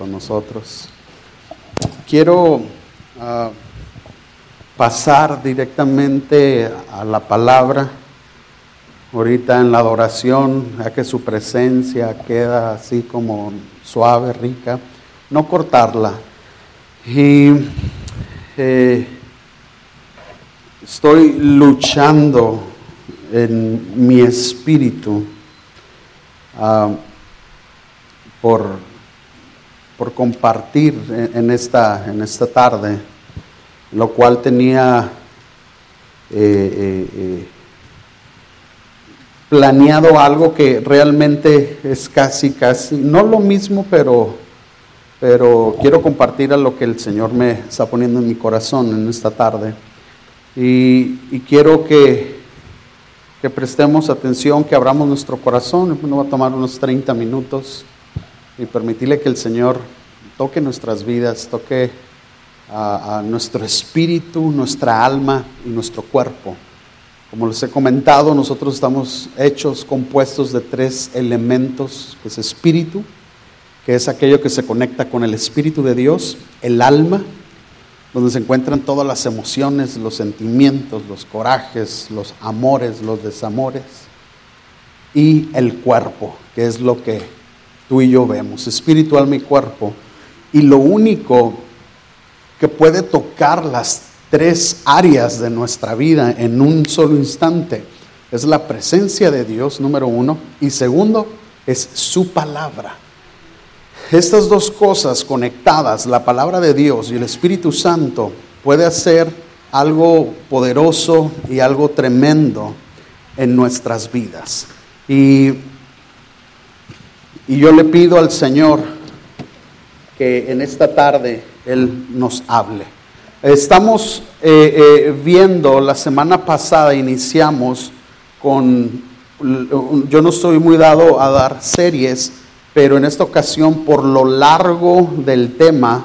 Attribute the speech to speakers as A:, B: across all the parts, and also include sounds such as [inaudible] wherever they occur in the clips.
A: con nosotros. Quiero uh, pasar directamente a la palabra. Ahorita en la adoración, ya que su presencia queda así como suave, rica, no cortarla. Y eh, estoy luchando en mi espíritu uh, por por compartir en esta, en esta tarde, lo cual tenía eh, eh, eh, planeado algo que realmente es casi, casi, no lo mismo, pero, pero quiero compartir a lo que el Señor me está poniendo en mi corazón en esta tarde. Y, y quiero que, que prestemos atención, que abramos nuestro corazón. Nos va a tomar unos 30 minutos y permitirle que el Señor toque nuestras vidas, toque a, nuestro espíritu, nuestra alma y nuestro cuerpo. Como les he comentado, nosotros estamos hechos, compuestos de tres elementos, que es espíritu, que es aquello que se conecta con el espíritu de Dios, el alma, donde se encuentran todas las emociones, los sentimientos, los corajes, los amores, los desamores, y el cuerpo, que es lo que tú y yo vemos, espíritu, alma y cuerpo. Y lo único que puede tocar las tres áreas de nuestra vida en un solo instante es la presencia de Dios, número uno, y segundo, es su palabra. Estas dos cosas conectadas, la palabra de Dios y el Espíritu Santo, puede hacer algo poderoso y algo tremendo en nuestras vidas. Y y yo le pido al Señor que en esta tarde Él nos hable. Estamos eh, eh, viendo, la semana pasada iniciamos con, yo no estoy muy dado a dar series, pero en esta ocasión por lo largo del tema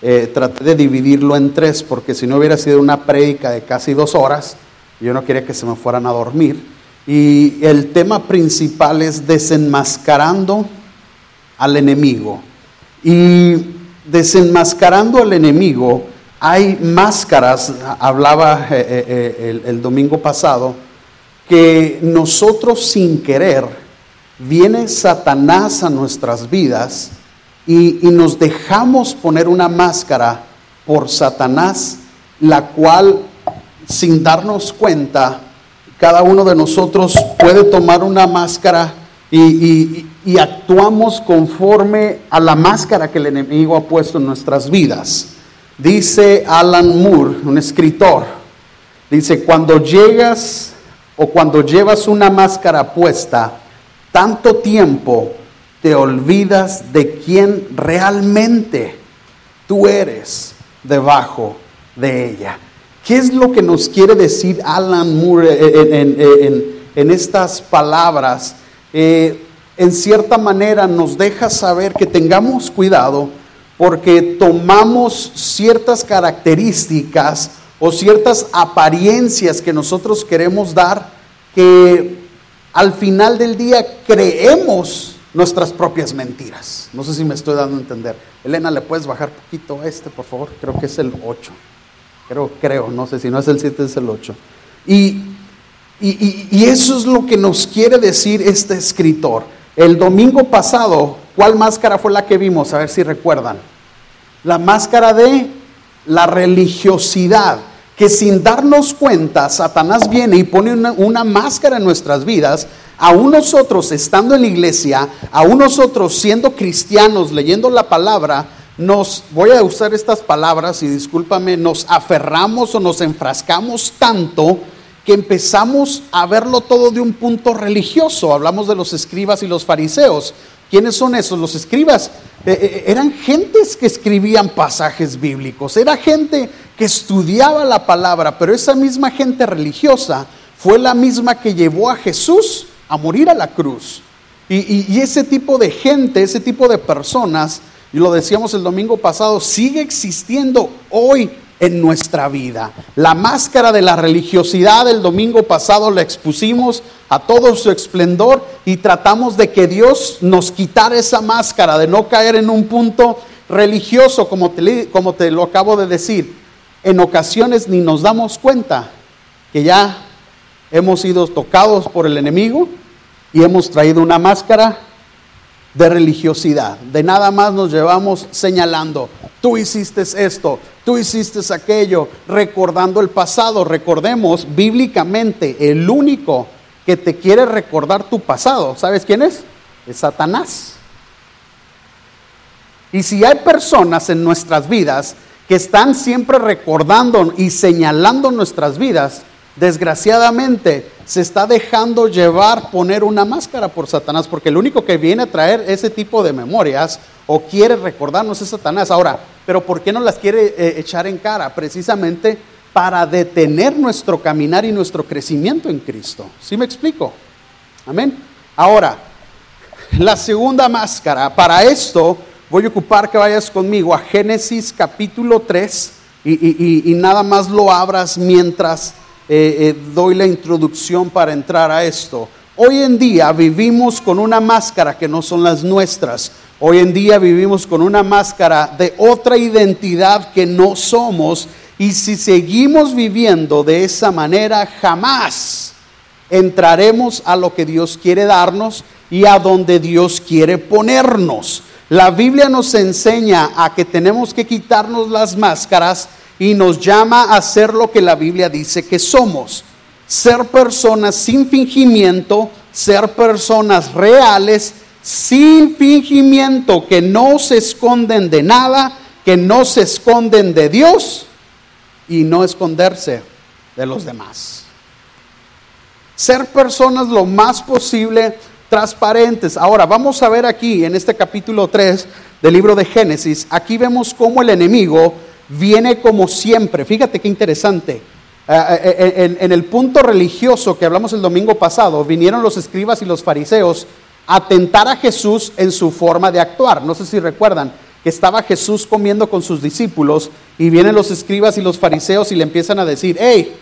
A: eh, traté de dividirlo en tres, porque si no hubiera sido una prédica de casi dos horas, yo no quería que se me fueran a dormir. Y el tema principal es desenmascarando al enemigo. Y desenmascarando al enemigo, hay máscaras, hablaba eh, eh, eh, el, domingo pasado, que nosotros sin querer, viene Satanás a nuestras vidas y, y nos dejamos poner una máscara por Satanás, la cual sin darnos cuenta, cada uno de nosotros puede tomar una máscara y, actuamos conforme a la máscara que el enemigo ha puesto en nuestras vidas. Dice Alan Moore, un escritor, dice, cuando llegas o cuando llevas una máscara puesta tanto tiempo, te olvidas de quién realmente tú eres debajo de ella. ¿Qué es lo que nos quiere decir Alan Moore en estas palabras? Eh, en cierta manera nos deja saber que tengamos cuidado porque tomamos ciertas características o ciertas apariencias que nosotros queremos dar que al final del día creemos nuestras propias mentiras. No sé si me estoy dando a entender. Elena, ¿le puedes bajar poquito a este, por favor? Creo que es el 8. Creo, creo, no sé si no es el 7, es el 8. Y y, eso es lo que nos quiere decir este escritor. El domingo pasado, ¿cuál máscara fue la que vimos? A ver si recuerdan. La máscara de la religiosidad, que sin darnos cuenta, Satanás viene y pone una, máscara en nuestras vidas, aún nosotros estando en la iglesia, aún nosotros siendo cristianos, leyendo la palabra, nos, voy a usar estas palabras y discúlpame, nos aferramos o nos enfrascamos tanto que empezamos a verlo todo de un punto religioso. Hablamos de los escribas y los fariseos. ¿Quiénes son esos? Los escribas eh, eh, eran gentes que escribían pasajes bíblicos, era gente que estudiaba la palabra, pero esa misma gente religiosa fue la misma que llevó a Jesús a morir a la cruz. Y, y ese tipo de gente, ese tipo de personas, y lo decíamos el domingo pasado, sigue existiendo hoy en nuestra vida. La máscara de la religiosidad el domingo pasado la expusimos a todo su esplendor y tratamos de que Dios nos quitara esa máscara, de no caer en un punto religioso, como te, como te lo acabo de decir, en ocasiones ni nos damos cuenta que ya hemos sido tocados por el enemigo y hemos traído una máscara de religiosidad. De nada más nos llevamos señalando, tú hiciste esto, tú hiciste aquello, recordando el pasado. Recordemos bíblicamente, el único que te quiere recordar tu pasado, ¿sabes quién es? Es Satanás. Y si hay personas en nuestras vidas que están siempre recordando y señalando nuestras vidas, desgraciadamente se está dejando llevar poner una máscara por Satanás, porque el único que viene a traer ese tipo de memorias o quiere recordarnos es Satanás. Ahora, pero ¿por qué no las quiere eh, echar en cara? Precisamente para detener nuestro caminar y nuestro crecimiento en Cristo. ¿Sí me explico? Amén. Ahora, [laughs] la segunda máscara, para esto voy a ocupar que vayas conmigo a Génesis capítulo 3 y nada más lo abras mientras eh, eh, doy la introducción para entrar a esto. Hoy en día vivimos con una máscara que no son las nuestras. Hoy en día vivimos con una máscara de otra identidad que no somos. Y si seguimos viviendo de esa manera, jamás entraremos a lo que Dios quiere darnos y a donde Dios quiere ponernos. La Biblia nos enseña a que tenemos que quitarnos las máscaras y nos llama a ser lo que la Biblia dice que somos. Ser personas sin fingimiento, ser personas reales, sin fingimiento, que no se esconden de nada, que no se esconden de Dios y no esconderse de los demás. Ser personas lo más posible transparentes. Ahora, vamos a ver aquí en este capítulo 3 del libro de Génesis, aquí vemos cómo el enemigo viene como siempre. Fíjate qué interesante. Eh, eh, eh, en, el punto religioso que hablamos el domingo pasado, vinieron los escribas y los fariseos a tentar a Jesús en su forma de actuar. No sé si recuerdan que estaba Jesús comiendo con sus discípulos y vienen los escribas y los fariseos y le empiezan a decir, hey,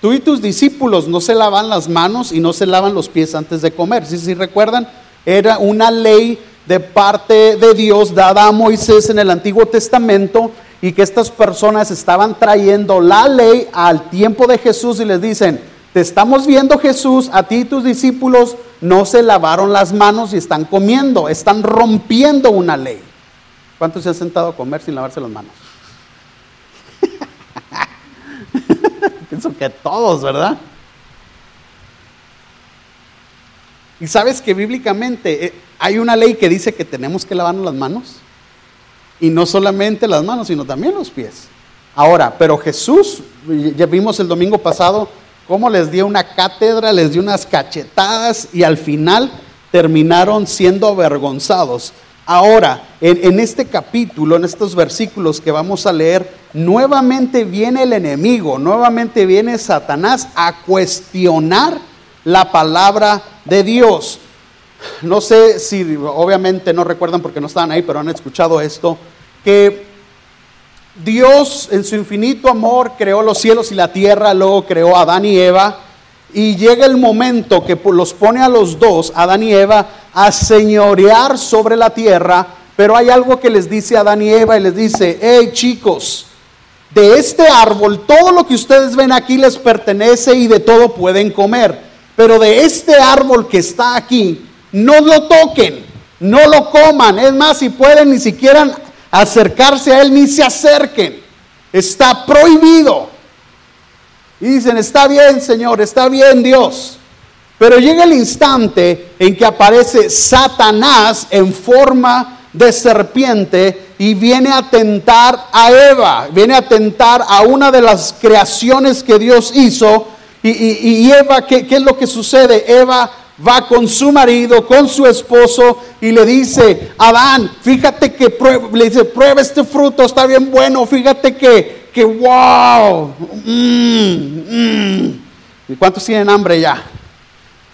A: tú y tus discípulos no se lavan las manos y no se lavan los pies antes de comer. Si ¿Sí, recuerdan, era una ley de parte de Dios dada a Moisés en el Antiguo Testamento y que estas personas estaban trayendo la ley al tiempo de Jesús y les dicen, te estamos viendo Jesús, a ti y tus discípulos no se lavaron las manos y están comiendo, están rompiendo una ley. ¿Cuántos se han sentado a comer sin lavarse las manos? [laughs] Pienso que todos, ¿verdad? Y sabes que bíblicamente eh, hay una ley que dice que tenemos que lavarnos las manos. Y no solamente las manos, sino también los pies. Ahora, pero Jesús, ya vimos el domingo pasado cómo les dio una cátedra, les dio unas cachetadas y al final terminaron siendo avergonzados. Ahora, en, este capítulo, en estos versículos que vamos a leer, nuevamente viene el enemigo, nuevamente viene Satanás a cuestionar la palabra de Dios. No sé si obviamente no recuerdan porque no estaban ahí, pero han escuchado esto, que Dios en su infinito amor creó los cielos y la tierra, luego creó a Adán y Eva, y llega el momento que los pone a los dos, Adán y Eva, a señorear sobre la tierra, pero hay algo que les dice a Adán y Eva y les dice, hey chicos, de este árbol todo lo que ustedes ven aquí les pertenece y de todo pueden comer, pero de este árbol que está aquí, no lo toquen, no lo coman. Es más, si pueden ni siquiera acercarse a él, ni se acerquen. Está prohibido. Y dicen, está bien, Señor, está bien, Dios. Pero llega el instante en que aparece Satanás en forma de serpiente y viene a tentar a Eva, viene a tentar a una de las creaciones que Dios hizo. Y, Eva, ¿qué, ¿qué es lo que sucede? Eva va con su marido, con su esposo y le dice, Adán, fíjate que prueba, le dice, prueba este fruto, está bien bueno, fíjate que, que wow. Mm, mm". ¿Y cuántos tienen hambre ya?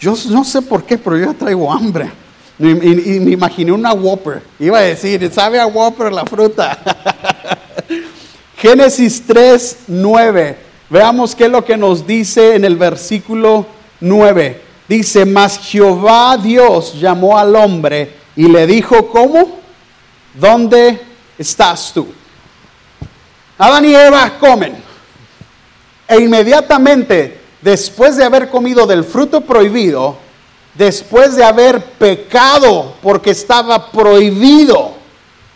A: Yo no sé por qué, pero yo traigo hambre. Y, me imaginé una Whopper. Iba a decir, ¿sabe a Whopper la fruta? [laughs] Génesis 3, 9. Veamos qué es lo que nos dice en el versículo 9. Dice, mas Jehová Dios llamó al hombre y le dijo, ¿cómo? ¿Dónde estás tú? Adán y Eva comen. E inmediatamente, después de haber comido del fruto prohibido, después de haber pecado porque estaba prohibido,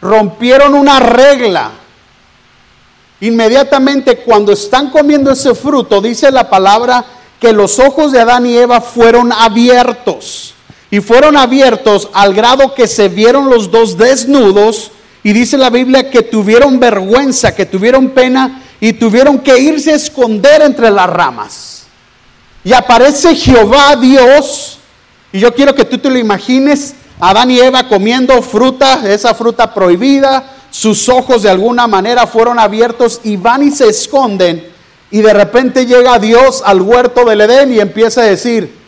A: rompieron una regla. Inmediatamente cuando están comiendo ese fruto, dice la palabra que los ojos de Adán y Eva fueron abiertos. Y fueron abiertos al grado que se vieron los dos desnudos. Y dice la Biblia que tuvieron vergüenza, que tuvieron pena y tuvieron que irse a esconder entre las ramas. Y aparece Jehová Dios. Y yo quiero que tú te lo imagines, Adán y Eva comiendo fruta, esa fruta prohibida. Sus ojos de alguna manera fueron abiertos y van y se esconden. Y de repente llega Dios al huerto del Edén y empieza a decir,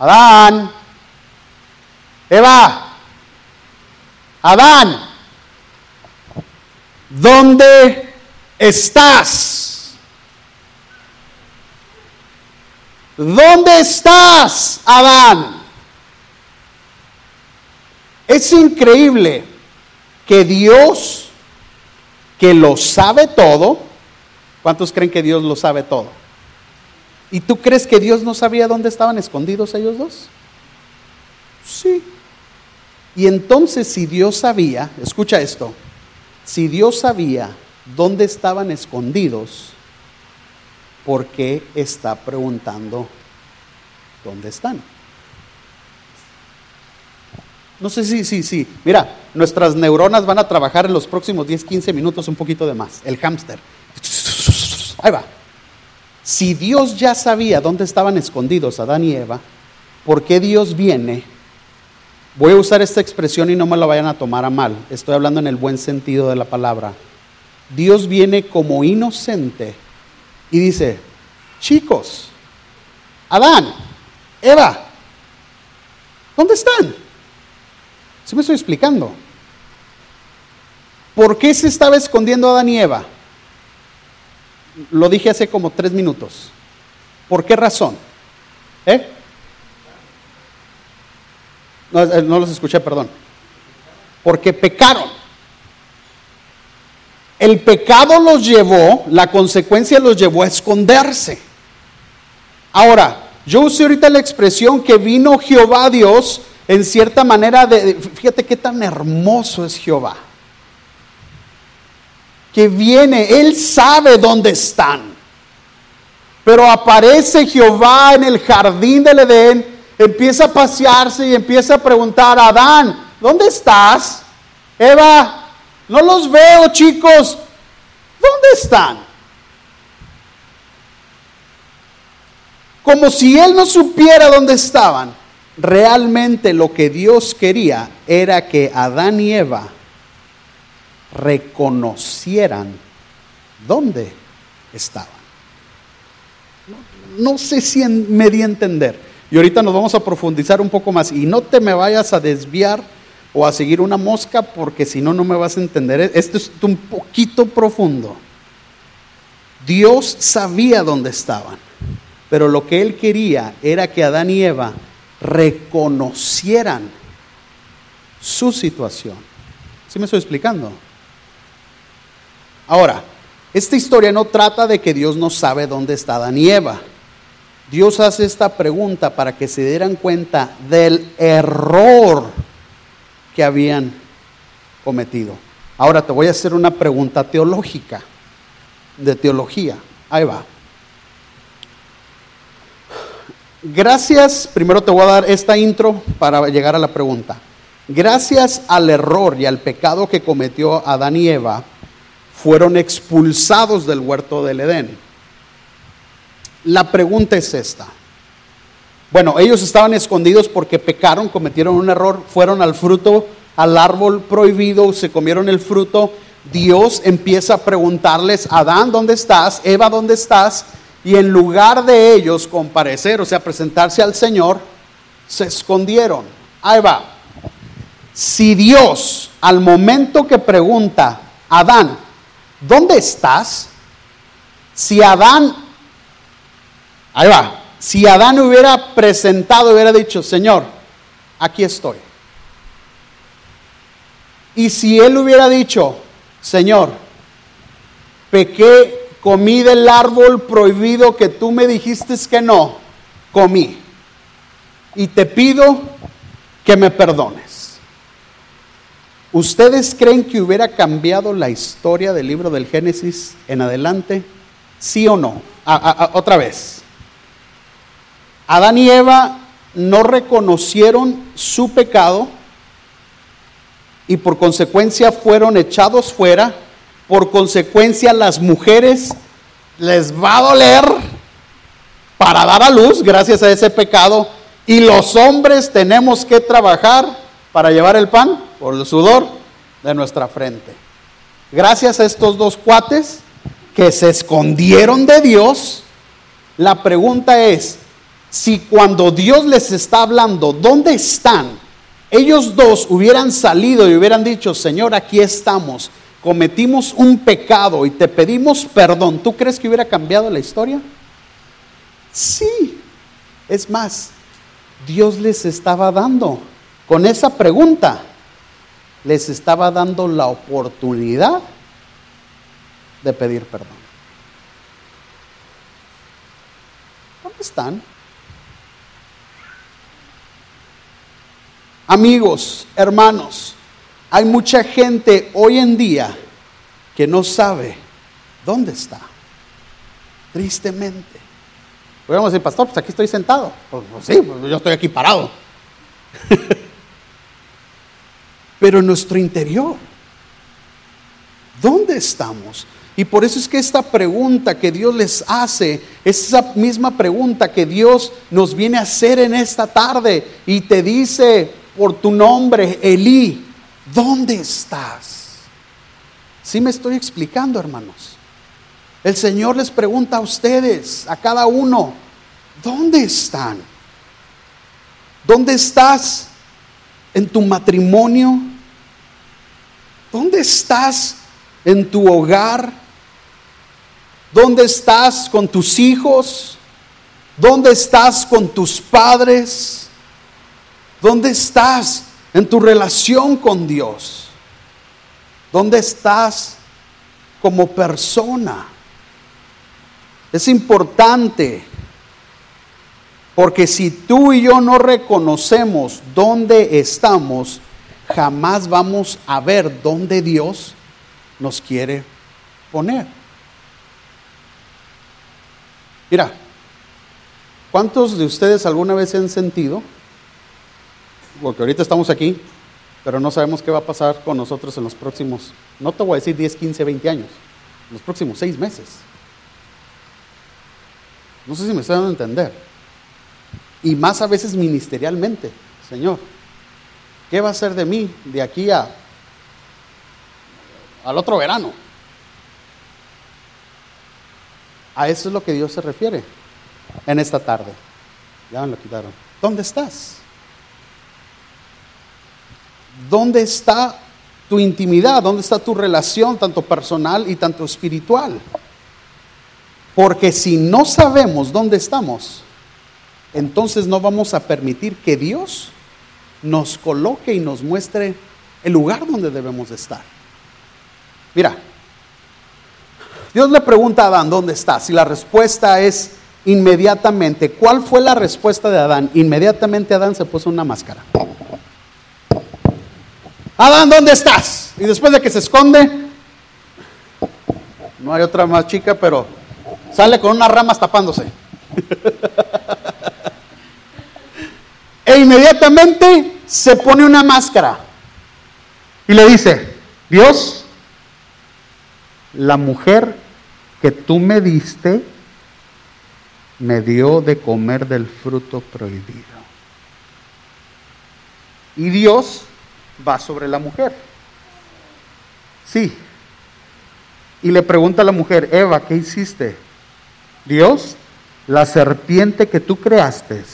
A: Adán, Eva, Adán, ¿dónde estás? ¿Dónde estás, Adán? Es increíble que Dios, que lo sabe todo, ¿cuántos creen que Dios lo sabe todo? ¿Y tú crees que Dios no sabía dónde estaban escondidos ellos dos? Sí. Y entonces si Dios sabía, escucha esto, si Dios sabía dónde estaban escondidos, ¿por qué está preguntando dónde están? No sé si, sí, sí. Mira, nuestras neuronas van a trabajar en los próximos 10, 15 minutos un poquito de más. El hámster. Ahí va. Si Dios ya sabía dónde estaban escondidos Adán y Eva, ¿por qué Dios viene Voy a usar esta expresión y no me la vayan a tomar a mal. Estoy hablando en el buen sentido de la palabra. Dios viene como inocente y dice, chicos, Adán, Eva, ¿dónde están? ¿Sí me estoy explicando? ¿Por qué se estaba escondiendo Adán y Eva? Lo dije hace como tres minutos. ¿Por qué razón? ¿Eh? Eh, no, los escuché, perdón. Porque pecaron. El pecado los llevó, la consecuencia los llevó a esconderse. Ahora, yo usé ahorita la expresión que vino Jehová Dios en cierta manera de, fíjate qué tan hermoso es Jehová. Que viene, Él sabe dónde están. Pero aparece Jehová en el jardín del Edén empieza a pasearse y empieza a preguntar a Adán, ¿dónde estás? Eva, no los veo chicos, ¿dónde están? Como si él no supiera dónde estaban. Realmente lo que Dios quería era que Adán y Eva reconocieran dónde estaban. No, sé si me di a entender. Y ahorita nos vamos a profundizar un poco más. Y no te me vayas a desviar o a seguir una mosca porque si no, no me vas a entender. Esto es un poquito profundo. Dios sabía dónde estaban, pero lo que él quería era que Adán y Eva reconocieran su situación. ¿Sí me estoy explicando? Ahora, esta historia no trata de que Dios no sabe dónde está Adán y Eva. Dios hace esta pregunta para que se dieran cuenta del error que habían cometido. Ahora te voy a hacer una pregunta teológica, de teología. Ahí va. Gracias, primero te voy a dar esta intro para llegar a la pregunta. Gracias al error y al pecado que cometió Adán y Eva, fueron expulsados del huerto del Edén. La pregunta es esta. Bueno, ellos estaban escondidos porque pecaron, cometieron un error, fueron al fruto, al árbol prohibido, se comieron el fruto. Dios empieza a preguntarles, Adán, ¿dónde estás? Eva, ¿dónde estás? Y en lugar de ellos comparecer, o sea, presentarse al Señor, se escondieron. Ahí va. Si Dios al momento que pregunta, Adán, ¿dónde estás? Si Adán Ahí va. Si Adán hubiera presentado, hubiera dicho, Señor, aquí estoy. Y si él hubiera dicho, Señor, pequé, comí del árbol prohibido que tú me dijiste que no, comí. Y te pido que me perdones. ¿Ustedes creen que hubiera cambiado la historia del libro del Génesis en adelante? ¿Sí o no? otra vez. Adán y Eva no reconocieron su pecado y por consecuencia fueron echados fuera. Por consecuencia las mujeres les va a doler para dar a luz gracias a ese pecado y los hombres tenemos que trabajar para llevar el pan por el sudor de nuestra frente. Gracias a estos dos cuates que se escondieron de Dios, la pregunta es, si cuando Dios les está hablando, ¿dónde están? Ellos dos hubieran salido y hubieran dicho, Señor, aquí estamos, cometimos un pecado y te pedimos perdón, ¿tú crees que hubiera cambiado la historia? Sí, es más, Dios les estaba dando, con esa pregunta, les estaba dando la oportunidad de pedir perdón. ¿Dónde están? Amigos, hermanos, hay mucha gente hoy en día que no sabe dónde está. Tristemente. Podríamos decir, pastor, pues aquí estoy sentado. Pues, pues sí, pues yo estoy aquí parado. [laughs] Pero en nuestro interior, ¿dónde estamos? Y por eso es que esta pregunta que Dios les hace, es esa misma pregunta que Dios nos viene a hacer en esta tarde y te dice por tu nombre, Elí, ¿dónde estás? ¿Sí me estoy explicando, hermanos? El Señor les pregunta a ustedes, a cada uno, ¿dónde están? ¿Dónde estás en tu matrimonio? ¿Dónde estás en tu hogar? ¿Dónde estás con tus hijos? ¿Dónde estás con tus padres? ¿Dónde estás en tu relación con Dios? ¿Dónde estás como persona? Es importante porque si tú y yo no reconocemos dónde estamos, jamás vamos a ver dónde Dios nos quiere poner. Mira, ¿cuántos de ustedes alguna vez han sentido? Porque ahorita estamos aquí, pero no sabemos qué va a pasar con nosotros en los próximos, no te voy a decir 10, 15, 20 años, en los próximos 6 meses. No sé si me están a entender. Y más a veces ministerialmente, Señor, ¿qué va a ser de mí de aquí a al otro verano? A eso es lo que Dios se refiere en esta tarde. Ya me lo quitaron. ¿Dónde estás? ¿Dónde está tu intimidad? ¿Dónde está tu relación, tanto personal y tanto espiritual? Porque si no sabemos dónde estamos, entonces no vamos a permitir que Dios nos coloque y nos muestre el lugar donde debemos estar. Mira, Dios le pregunta a Adán, ¿dónde estás? Y la respuesta es inmediatamente. ¿Cuál fue la respuesta de Adán? Inmediatamente Adán se puso una máscara. Adán, ¿dónde estás? Y después de que se esconde, no hay otra más chica, pero sale con unas ramas tapándose. [laughs] e inmediatamente se pone una máscara y le dice, Dios, la mujer que tú me diste me dio de comer del fruto prohibido. Y Dios va sobre la mujer. Sí. Y le pregunta a la mujer, Eva, ¿qué hiciste? Dios, la serpiente que tú creaste,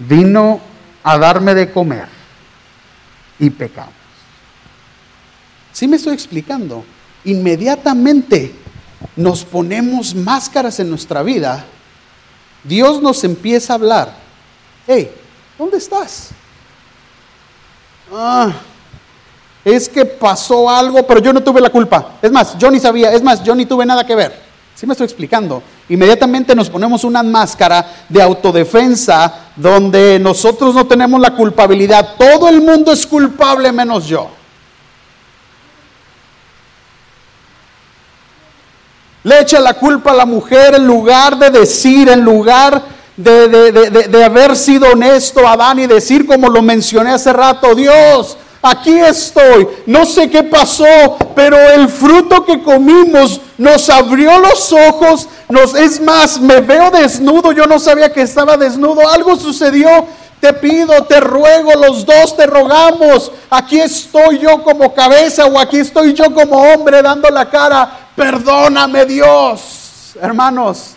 A: vino a darme de comer y pecamos. ¿Sí me estoy explicando? Inmediatamente nos ponemos máscaras en nuestra vida, Dios nos empieza a hablar. Hey, ¿dónde estás? Ah, es que pasó algo, pero yo no tuve la culpa. Es más, yo ni sabía, es más, yo ni tuve nada que ver. ¿Sí me estoy explicando? Inmediatamente nos ponemos una máscara de autodefensa donde nosotros no tenemos la culpabilidad. Todo el mundo es culpable menos yo. Le echa la culpa a la mujer en lugar de decir, en lugar de, de, haber sido honesto Adán y decir como lo mencioné hace rato, Dios, aquí estoy, no sé qué pasó, pero el fruto que comimos nos abrió los ojos, nos, es más, me veo desnudo, yo no sabía que estaba desnudo, algo sucedió, te pido, te ruego, los dos te rogamos, aquí estoy yo como cabeza o aquí estoy yo como hombre dando la cara. Perdóname Dios, hermanos.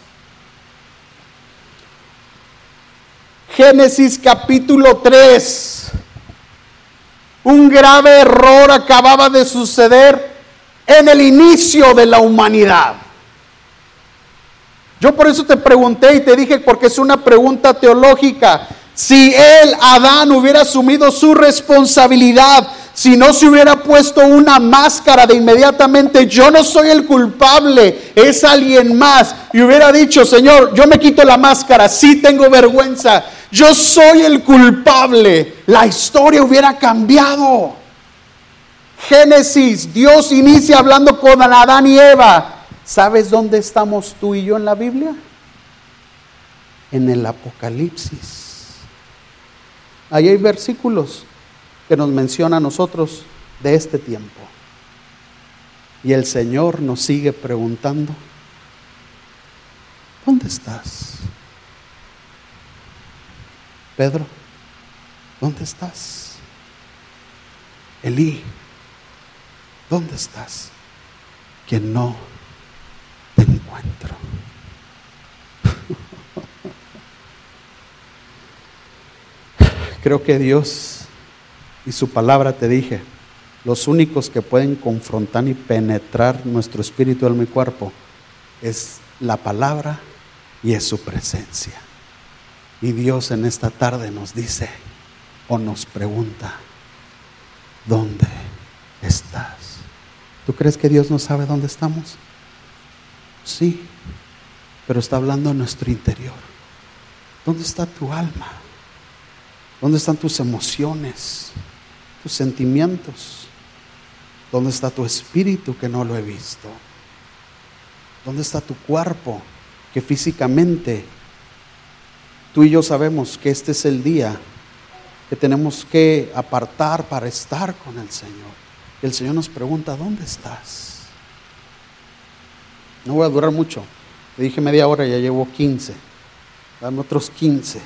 A: Génesis capítulo 3. Un grave error acababa de suceder en el inicio de la humanidad. Yo por eso te pregunté y te dije, porque es una pregunta teológica, si él, Adán, hubiera asumido su responsabilidad si no se hubiera puesto una máscara de inmediatamente, yo no soy el culpable, es alguien más, y hubiera dicho, Señor, yo me quito la máscara, sí tengo vergüenza, yo soy el culpable, la historia hubiera cambiado. Génesis, Dios inicia hablando con Adán y Eva. ¿Sabes dónde estamos tú y yo en la Biblia? En el Apocalipsis. Ahí hay versículos que nos menciona a nosotros de este tiempo. Y el Señor nos sigue preguntando, ¿dónde estás? Pedro, ¿dónde estás? Elí, ¿dónde estás? Que no te encuentro. [laughs] Creo que Dios y su palabra te dije, los únicos que pueden confrontar y penetrar nuestro espíritu, alma y cuerpo es la palabra y es su presencia. Y Dios en esta tarde nos dice o nos pregunta, ¿dónde estás? ¿Tú crees que Dios no sabe dónde estamos? Sí, pero está hablando en nuestro interior. ¿Dónde está tu alma? ¿Dónde están tus emociones? tus sentimientos? ¿Dónde está tu espíritu que no lo he visto? ¿Dónde está tu cuerpo que físicamente tú y yo sabemos que este es el día que tenemos que apartar para estar con el Señor? El Señor nos pregunta, ¿dónde estás? No voy a durar mucho. Le dije media hora, ya llevo 15. Dame otros 15.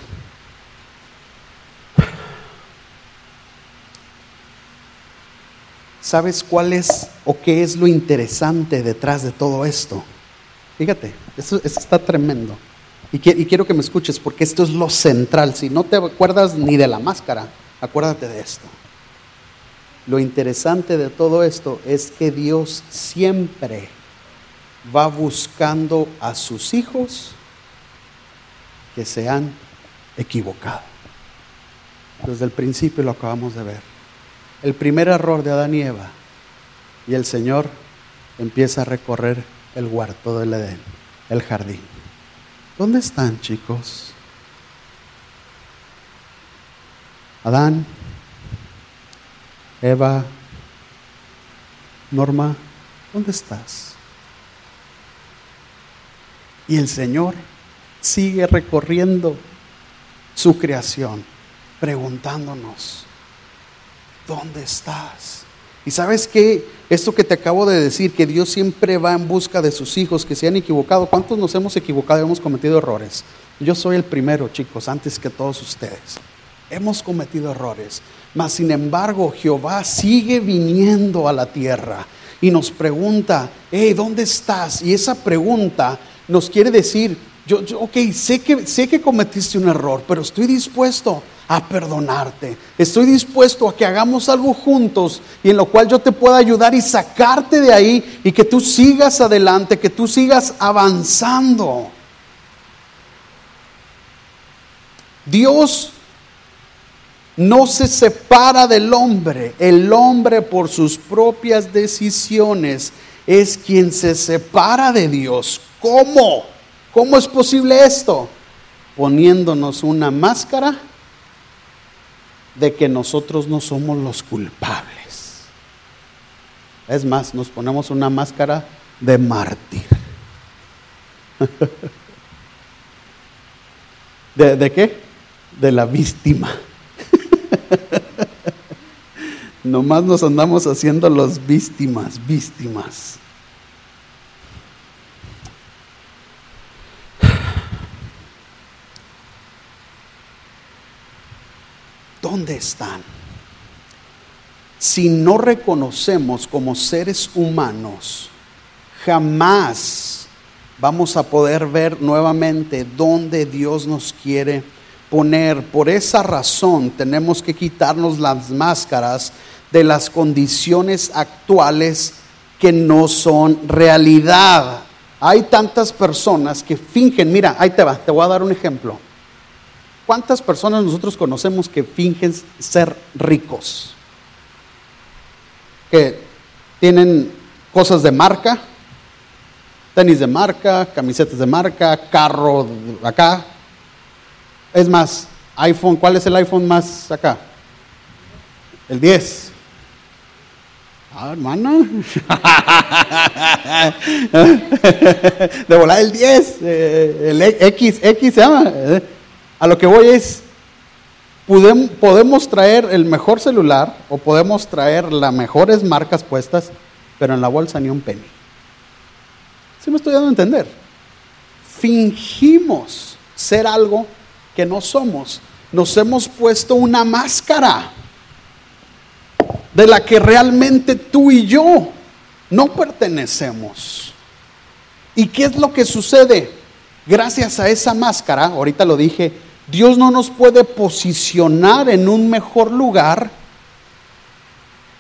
A: ¿Sabes cuál es o qué es lo interesante detrás de todo esto? Fíjate, esto, está tremendo. Y, y, quiero que me escuches porque esto es lo central. Si no te acuerdas ni de la máscara, acuérdate de esto. Lo interesante de todo esto es que Dios siempre va buscando a sus hijos que se han equivocado. Desde el principio lo acabamos de ver el primer error de Adán y Eva. Y el Señor empieza a recorrer el huerto del Edén, el jardín. ¿Dónde están, chicos? Adán, Eva, Norma, ¿dónde estás? Y el Señor sigue recorriendo su creación, preguntándonos, ¿dónde estás? Y sabes que esto que te acabo de decir, que Dios siempre va en busca de sus hijos que se han equivocado. ¿Cuántos nos hemos equivocado y hemos cometido errores? Yo soy el primero, chicos, antes que todos ustedes. Hemos cometido errores, mas sin embargo Jehová sigue viniendo a la tierra y nos pregunta, hey, ¿dónde estás? Y esa pregunta nos quiere decir, yo, yo ok, sé que, sé que cometiste un error, pero estoy dispuesto a perdonarte. Estoy dispuesto a que hagamos algo juntos y en lo cual yo te pueda ayudar y sacarte de ahí y que tú sigas adelante, que tú sigas avanzando. Dios no se separa del hombre. El hombre por sus propias decisiones es quien se separa de Dios. ¿Cómo? ¿Cómo es posible esto? Poniéndonos una máscara de que nosotros no somos los culpables. Es más, nos ponemos una máscara de mártir. [laughs] ¿De, ¿De, qué? De la víctima. [laughs] Nomás nos andamos haciendo los víctimas, víctimas. ¿Dónde están? Si no reconocemos como seres humanos, jamás vamos a poder ver nuevamente dónde Dios nos quiere poner. Por esa razón tenemos que quitarnos las máscaras de las condiciones actuales que no son realidad. Hay tantas personas que fingen, mira, ahí te va, te voy a dar un ejemplo. ¿Cuántas personas nosotros conocemos que fingen ser ricos? Que tienen cosas de marca, tenis de marca, camisetas de marca, carro acá. Es más, iPhone, ¿cuál es el iPhone más acá? El 10. Ah, hermano. [laughs] De volar el 10, eh, el X, X se llama. A lo que voy es, podemos traer el mejor celular o podemos traer las mejores marcas puestas, pero en la bolsa ni un penny. ¿Sí me estoy dando a entender? Fingimos ser algo que no somos. Nos hemos puesto una máscara de la que realmente tú y yo no pertenecemos. ¿Y qué es lo que sucede? Gracias a esa máscara, ahorita lo dije, Dios no nos puede posicionar en un mejor lugar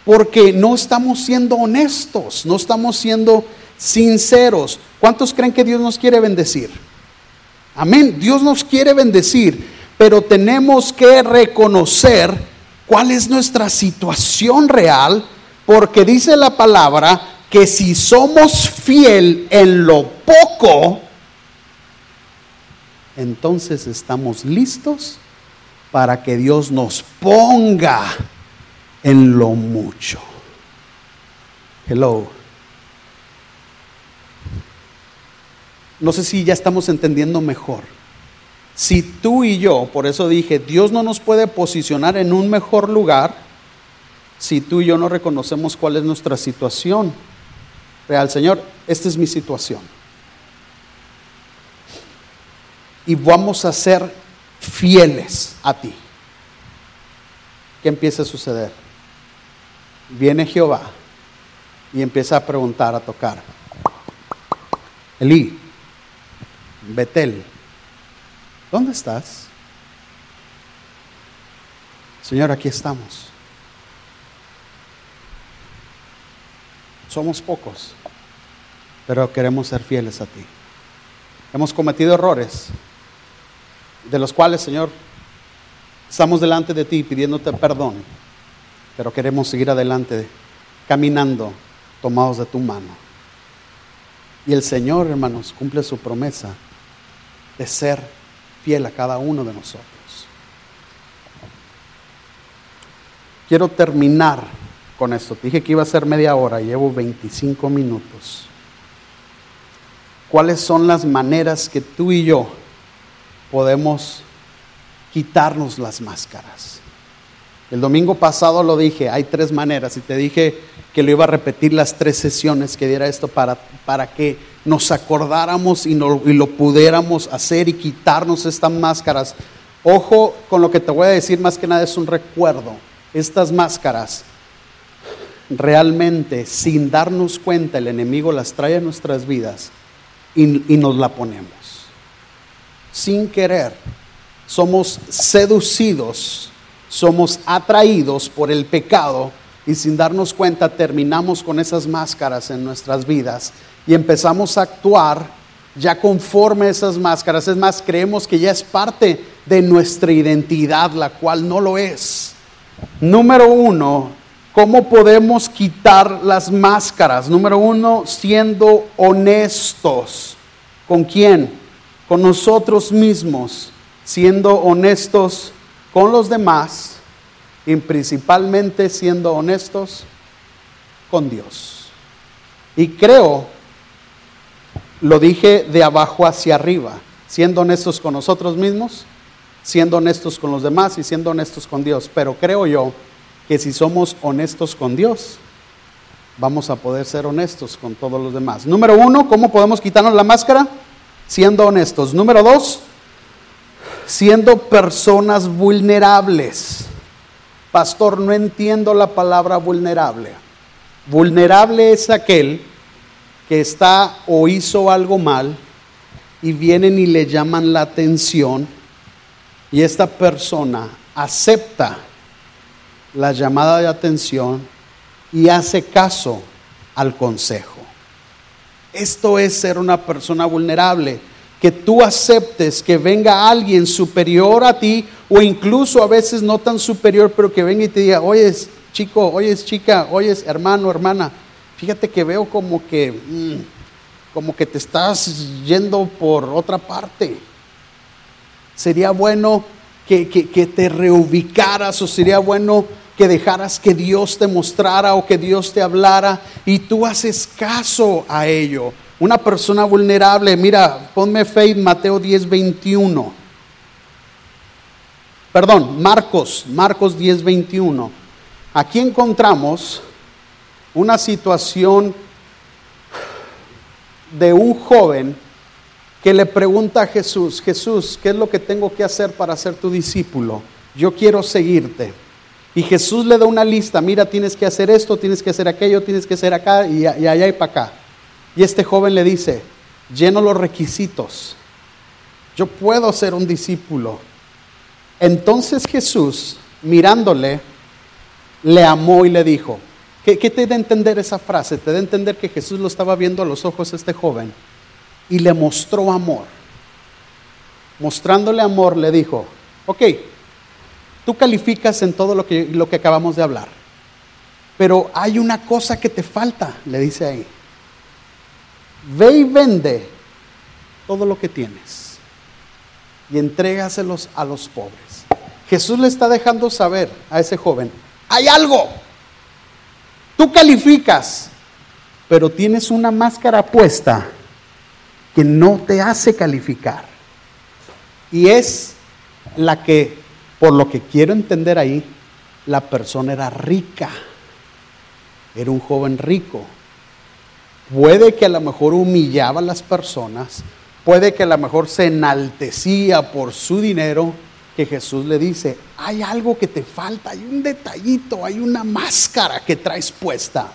A: porque no estamos siendo honestos, no estamos siendo sinceros. ¿Cuántos creen que Dios nos quiere bendecir? Amén, Dios nos quiere bendecir, pero tenemos que reconocer cuál es nuestra situación real, porque dice la palabra que si somos fiel en lo poco, entonces estamos listos para que Dios nos ponga en lo mucho. Hello. No sé si ya estamos entendiendo mejor. Si tú y yo, por eso dije, Dios no nos puede posicionar en un mejor lugar si tú y yo no reconocemos cuál es nuestra situación real. Señor, esta es mi situación. Y vamos a ser fieles a ti. ¿Qué empieza a suceder? Viene Jehová y empieza a preguntar, a tocar. Elí, Betel, ¿Dónde estás? Señor, aquí estamos. Somos pocos, pero queremos ser fieles a ti. Hemos cometido errores, de los cuales, Señor, estamos delante de ti pidiéndote perdón, pero queremos seguir adelante, caminando, tomados de tu mano. Y el Señor, hermanos, cumple su promesa de ser fiel a cada uno de nosotros. Quiero terminar con esto. Te dije que iba a ser media hora, llevo 25 minutos. ¿Cuáles son las maneras que tú y yo podemos quitarnos las máscaras? El domingo pasado lo dije, hay tres maneras y te dije que lo iba a repetir las tres sesiones que diera esto para, para que nos acordáramos y, y lo pudiéramos hacer y quitarnos estas máscaras. Ojo con lo que te voy a decir, más que nada es un recuerdo. Estas máscaras realmente sin darnos cuenta el enemigo las trae a nuestras vidas y, y nos la ponemos. Sin querer, somos seducidos, somos atraídos por el pecado y sin darnos cuenta terminamos con esas máscaras en nuestras vidas y empezamos a actuar ya conforme a esas máscaras. Es más, creemos que ya es parte de nuestra identidad, la cual no lo es. Número uno, ¿cómo podemos quitar las máscaras? Número uno, siendo honestos. ¿Con quién? Con nosotros mismos, siendo honestos con los demás y principalmente siendo honestos con Dios. Y creo lo dije de abajo hacia arriba, siendo honestos con nosotros mismos, siendo honestos con los demás y siendo honestos con Dios. Pero creo yo que si somos honestos con Dios, vamos a poder ser honestos con todos los demás. Número uno, ¿cómo podemos quitarnos la máscara? Siendo honestos. Número dos, siendo personas vulnerables. Pastor, no entiendo la palabra vulnerable. Vulnerable es aquel que está o hizo algo mal y vienen y le llaman la atención y esta persona acepta la llamada de atención y hace caso al consejo. Esto es ser una persona vulnerable, que tú aceptes que venga alguien superior a ti o incluso a veces no tan superior, pero que venga y te diga, oyes chico, oyes chica, oyes hermano, hermana, fíjate que veo como que, mm, como que te estás yendo por otra parte. Sería bueno que, que te reubicaras o sería bueno que dejaras que Dios te mostrara o que Dios te hablara y tú haces caso a ello. Una persona vulnerable, mira, ponme fe en Mateo 10, 21. Perdón, Marcos, Marcos 10, 21. Aquí encontramos una situación de un joven que le pregunta a Jesús, Jesús, ¿qué es lo que tengo que hacer para ser tu discípulo? Yo quiero seguirte. Y Jesús le da una lista, mira, tienes que hacer esto, tienes que hacer aquello, tienes que hacer acá y, allá y para acá. Y este joven le dice, lleno los requisitos, yo puedo ser un discípulo. Entonces Jesús, mirándole, le amó y le dijo, ¿Qué, te da a entender esa frase? Te da a entender que Jesús lo estaba viendo a los ojos a este joven y le mostró amor. Mostrándole amor le dijo, ok, tú calificas en todo lo que, lo que acabamos de hablar, pero hay una cosa que te falta, le dice ahí. Ve y vende todo lo que tienes y entrégaselos a los pobres. Jesús le está dejando saber a ese joven, hay algo Tú calificas, pero tienes una máscara puesta que no te hace calificar. Y es la que, por lo que quiero entender ahí, la persona era rica. Era un joven rico. Puede que a lo mejor humillaba a las personas, puede que a lo mejor se enaltecía por su dinero, que Jesús le dice, hay algo que te falta, hay un detallito, hay una máscara que traes puesta.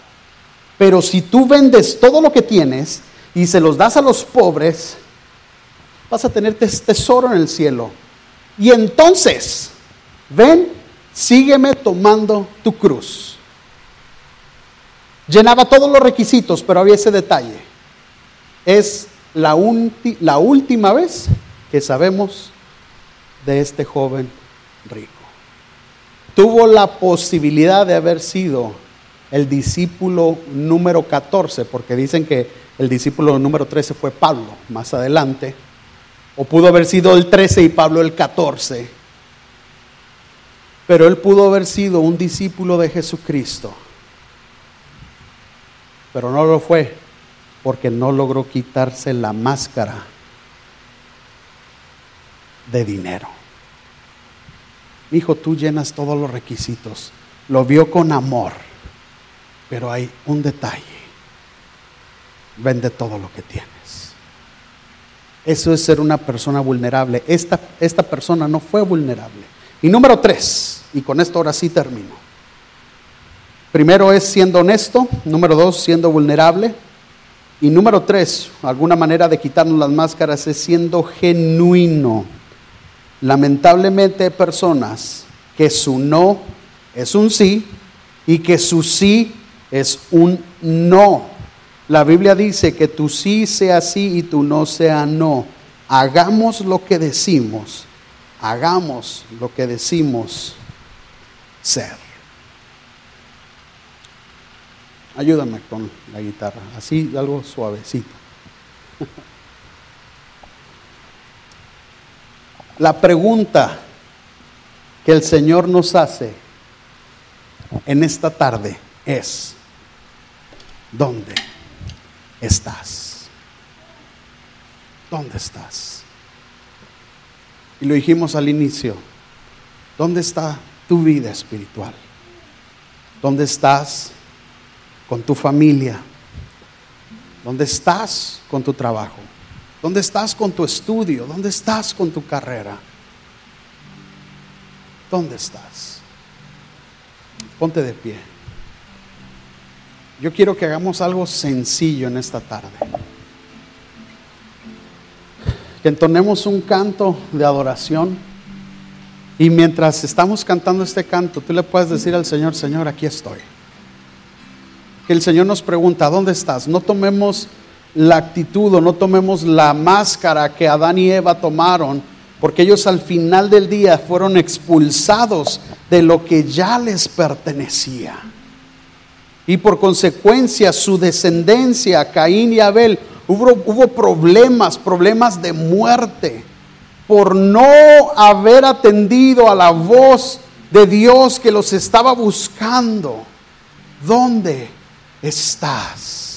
A: Pero si tú vendes todo lo que tienes y se los das a los pobres, vas a tener tesoro en el cielo. Y entonces, ven, sígueme tomando tu cruz. Llenaba todos los requisitos, pero había ese detalle. Es la, última vez que sabemos de este joven rico. Tuvo la posibilidad de haber sido el discípulo número 14, porque dicen que el discípulo número 13 fue Pablo más adelante, o pudo haber sido el 13 y Pablo el 14, pero él pudo haber sido un discípulo de Jesucristo, pero no lo fue porque no logró quitarse la máscara de dinero. Hijo, tú llenas todos los requisitos. Lo vio con amor, pero hay un detalle. Vende todo lo que tienes. Eso es ser una persona vulnerable. Esta, esta persona no fue vulnerable. Y número tres, y con esto ahora sí termino. Primero es siendo honesto, número dos, siendo vulnerable. Y número tres, alguna manera de quitarnos las máscaras es siendo genuino. Lamentablemente hay personas que su no es un sí y que su sí es un no. La Biblia dice que tu sí sea sí y tu no sea no. Hagamos lo que decimos, hagamos lo que decimos ser. Ayúdame con la guitarra, así algo suavecito. La pregunta que el Señor nos hace en esta tarde es, ¿dónde estás? ¿Dónde estás? Y lo dijimos al inicio, ¿dónde está tu vida espiritual? ¿Dónde estás con tu familia? ¿Dónde estás con tu trabajo? ¿Dónde estás con tu estudio? ¿Dónde estás con tu carrera? ¿Dónde estás? Ponte de pie. Yo quiero que hagamos algo sencillo en esta tarde. Que entonemos un canto de adoración. Y mientras estamos cantando este canto, tú le puedes decir al Señor, Señor, aquí estoy. Que el Señor nos pregunta, ¿dónde estás? No tomemos la actitud o no tomemos la máscara que Adán y Eva tomaron, porque ellos al final del día fueron expulsados de lo que ya les pertenecía. Y por consecuencia su descendencia, Caín y Abel, hubo, problemas, problemas de muerte, por no haber atendido a la voz de Dios que los estaba buscando. ¿Dónde estás?